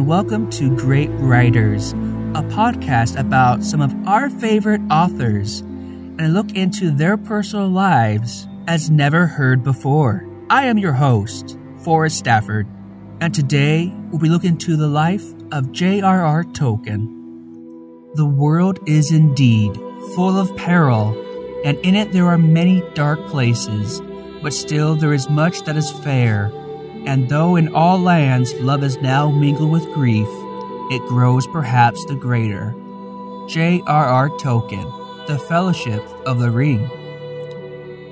and welcome to Great Writers, a podcast about some of our favorite authors and a look into their personal lives as never heard before. I am your host, Forrest Stafford, and today we'll be looking into the life of J.R.R. Tolkien. The world is indeed full of peril, and in it there are many dark places, but still there is much that is fair and though in all lands love is now mingled with grief, it grows perhaps the greater. J.R.R. Tolkien, The Fellowship of the Ring.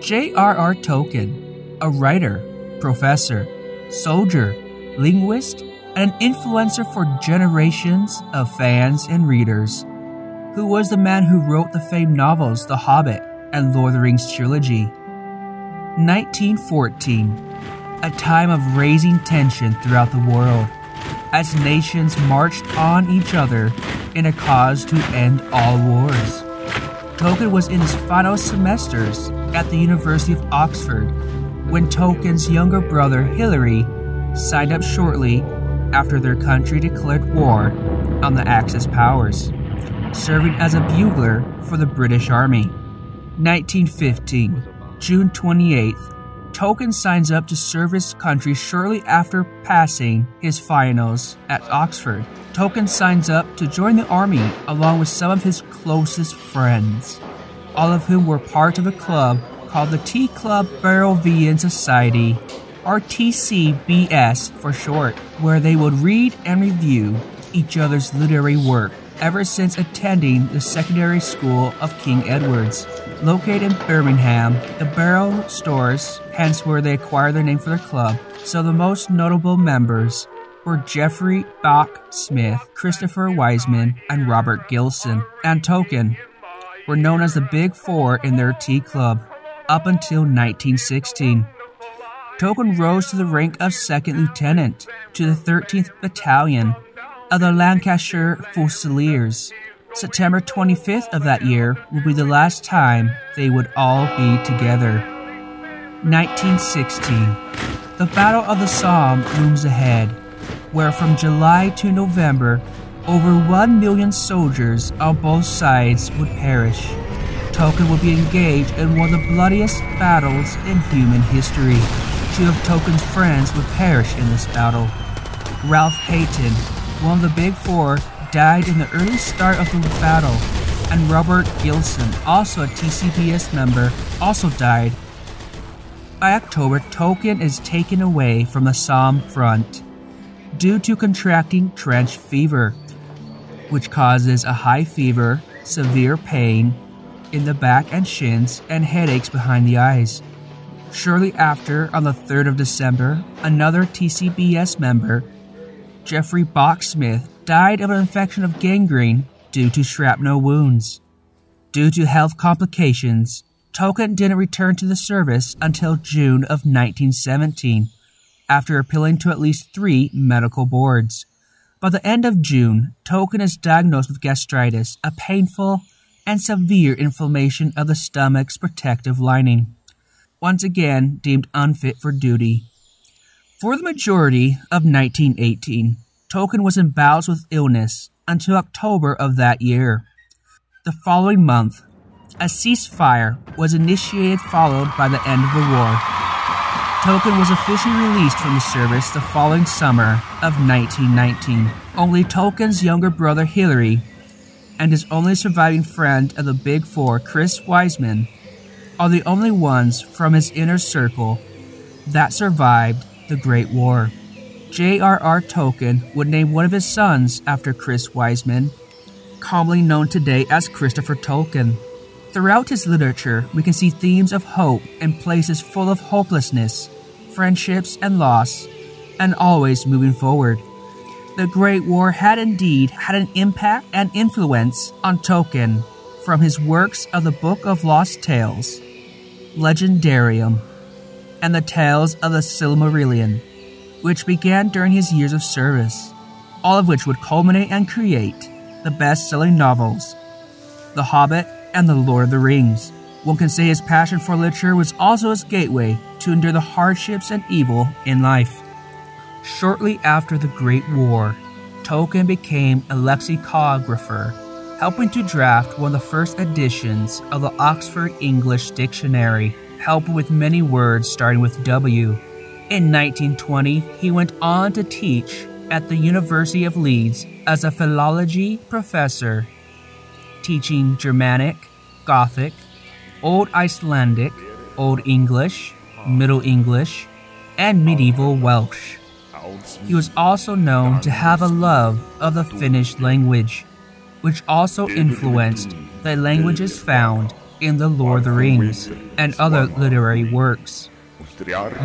J.R.R. Tolkien, a writer, professor, soldier, linguist, and an influencer for generations of fans and readers, who was the man who wrote the famed novels The Hobbit and Lord of the Rings trilogy. 1914 a time of raising tension throughout the world as nations marched on each other in a cause to end all wars. Tolkien was in his final semesters at the University of Oxford when Tolkien's younger brother Hilary signed up shortly after their country declared war on the Axis powers, serving as a bugler for the British Army. 1915, June 28th, Tolkien signs up to serve his country shortly after passing his finals at Oxford. Tolkien signs up to join the army along with some of his closest friends, all of whom were part of a club called the Tea Club Barrovian Society, or TCBS for short, where they would read and review each other's literary work ever since attending the secondary school of King Edward's. Located in Birmingham, the Barrow stores, hence where they acquired their name for their club, so the most notable members were Geoffrey Bache Smith, Christopher Wiseman, and Robert Gilson. And Tolkien were known as the Big Four in their tea club up until 1916. Tolkien rose to the rank of second lieutenant to the 13th Battalion of the Lancashire Fusiliers September 25th of that year would be the last time they would all be together. 1916. The Battle of the Somme looms ahead, where from July to November, over 1 million soldiers on both sides would perish. Tolkien would be engaged in one of the bloodiest battles in human history. Two of Tolkien's friends would perish in this battle. Ralph Payton, one of the Big Four, died in the early start of the battle, and Robert Gilson, also a TCBS member, also died. By October, Tolkien is taken away from the Somme front due to contracting trench fever, which causes a high fever, severe pain in the back and shins, and headaches behind the eyes. Shortly after, on the 3rd of December, another TCBS member, Geoffrey Bache Smith, died of an infection of gangrene due to shrapnel wounds. Due to health complications, Tolkien didn't return to the service until June of 1917, after appealing to at least three medical boards. By the end of June, Tolkien is diagnosed with gastritis, a painful and severe inflammation of the stomach's protective lining. Once again deemed unfit for duty. For the majority of 1918, Tolkien was in bouts with illness until October of that year. The following month, a ceasefire was initiated, followed by the end of the war. Tolkien was officially released from the service the following summer of 1919. Only Tolkien's younger brother Hilary and his only surviving friend of the Big Four, Chris Wiseman, are the only ones from his inner circle that survived the Great War. J.R.R. Tolkien would name one of his sons after Chris Wiseman, commonly known today as Christopher Tolkien. Throughout his literature, we can see themes of hope and places full of hopelessness, friendships, and loss, and always moving forward. The Great War had indeed had an impact and influence on Tolkien from his works of the Book of Lost Tales, Legendarium, and the Tales of the Silmarillion which began during his years of service, all of which would culminate and create the best selling novels The Hobbit and The Lord of the Rings. One can say his passion for literature was also his gateway to endure the hardships and evil in life. Shortly after the Great War, Tolkien became a lexicographer, helping to draft one of the first editions of the Oxford English Dictionary, helping with many words starting with W. In 1920, he went on to teach at the University of Leeds as a philology professor, teaching Germanic, Gothic, Old Icelandic, Old English, Middle English, and medieval Welsh. He was also known to have a love of the Finnish language, which also influenced the languages found in The Lord of the Rings and other literary works.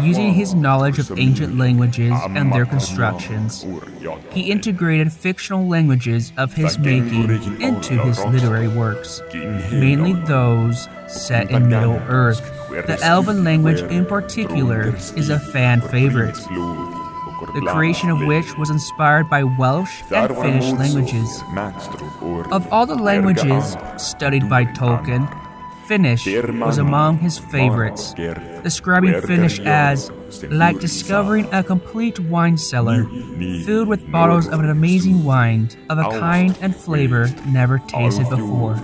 Using his knowledge of ancient languages and their constructions, he integrated fictional languages of his making into his literary works, mainly those set in Middle Earth. The Elven language, in particular, is a fan favorite the creation of which was inspired by Welsh and Finnish languages. Of all the languages studied by Tolkien, Finnish was among his favorites, describing Finnish as like discovering a complete wine cellar filled with bottles of an amazing wine of a kind and flavor never tasted before.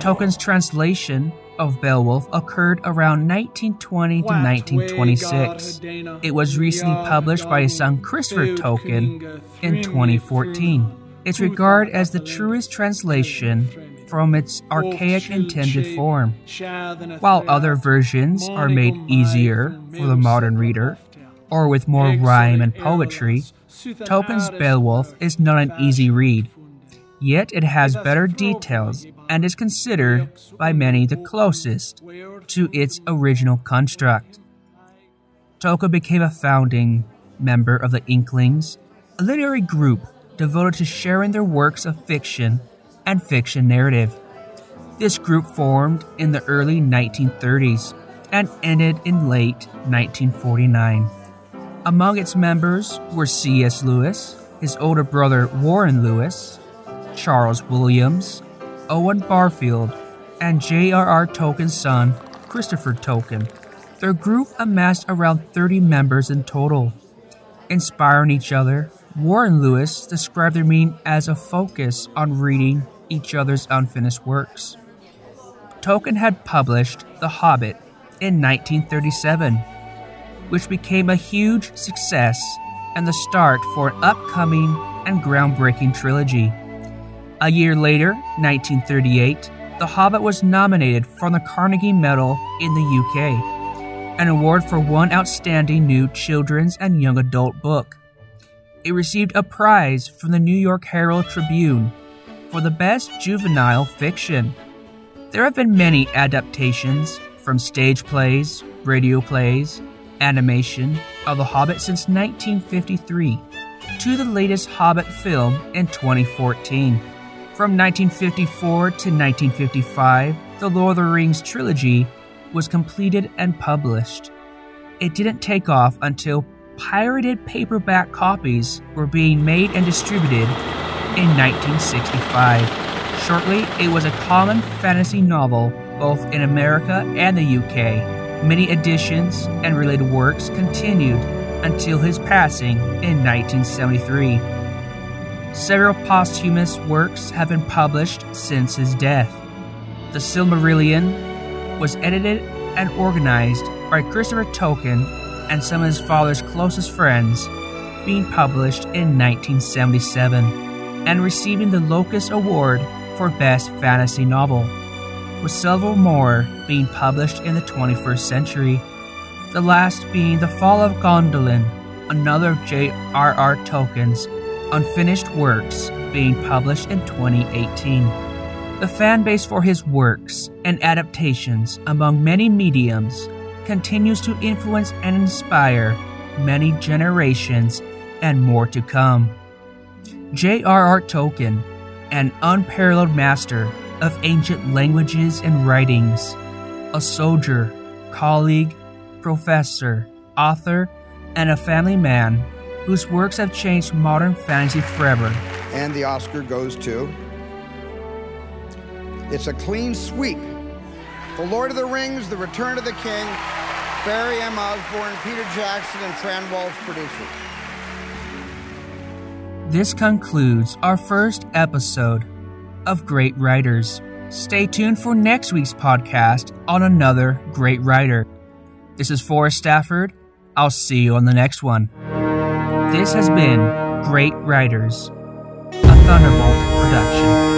Tolkien's translation of Beowulf occurred around 1920 to 1926. It was recently published by his son Christopher Tolkien in 2014. It's regarded as the truest translation from its archaic intended form. While other versions are made easier for the modern reader, or with more rhyme and poetry, Tolkien's Beowulf is not an easy read. Yet it has better details and is considered by many the closest to its original construct. Tolkien became a founding member of the Inklings, a literary group devoted to sharing their works of fiction and fiction narrative. This group formed in the early 1930s and ended in late 1949. Among its members were C.S. Lewis, his older brother Warren Lewis, Charles Williams, Owen Barfield, and J.R.R. Tolkien's son, Christopher Tolkien. Their group amassed around 30 members in total. Inspiring each other, Warren Lewis described their meaning as a focus on reading each other's unfinished works. Tolkien had published The Hobbit in 1937, which became a huge success and the start for an upcoming and groundbreaking trilogy. A year later, 1938, The Hobbit was nominated for the Carnegie Medal in the UK, an award for one outstanding new children's and young adult book. It received a prize from the New York Herald Tribune for the best juvenile fiction. There have been many adaptations from stage plays, radio plays, animation of The Hobbit since 1953 to the latest Hobbit film in 2014. From 1954 to 1955, the Lord of the Rings trilogy was completed and published. It didn't take off until pirated paperback copies were being made and distributed in 1965. Shortly, it was a common fantasy novel both in America and the UK. Many editions and related works continued until his passing in 1973. Several posthumous works have been published since his death. The Silmarillion was edited and organized by Christopher Tolkien and some of his father's closest friends, being published in 1977 and receiving the Locus Award for Best Fantasy Novel, with several more being published in the 21st century, the last being The Fall of Gondolin, another of J.R.R. Tolkien's unfinished works being published in 2018. The fan base for his works and adaptations among many mediums continues to influence and inspire many generations and more to come. J.R.R. Tolkien, an unparalleled master of ancient languages and writings, a soldier, colleague, professor, author, and a family man whose works have changed modern fantasy forever. And the Oscar goes to. It's a clean sweep. The Lord of the Rings, The Return of the King, Barry M. Osborne, Peter Jackson, and Fran Walsh producers. This concludes our first episode of Great Writers. Stay tuned for next week's podcast on another great writer. This is Forrest Stafford. I'll see you on the next one. This has been Great Writers, a Thunderbolt production.